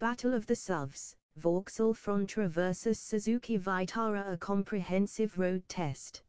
Battle of the SUVs, Vauxhall Frontra vs Suzuki Vitara A comprehensive road test.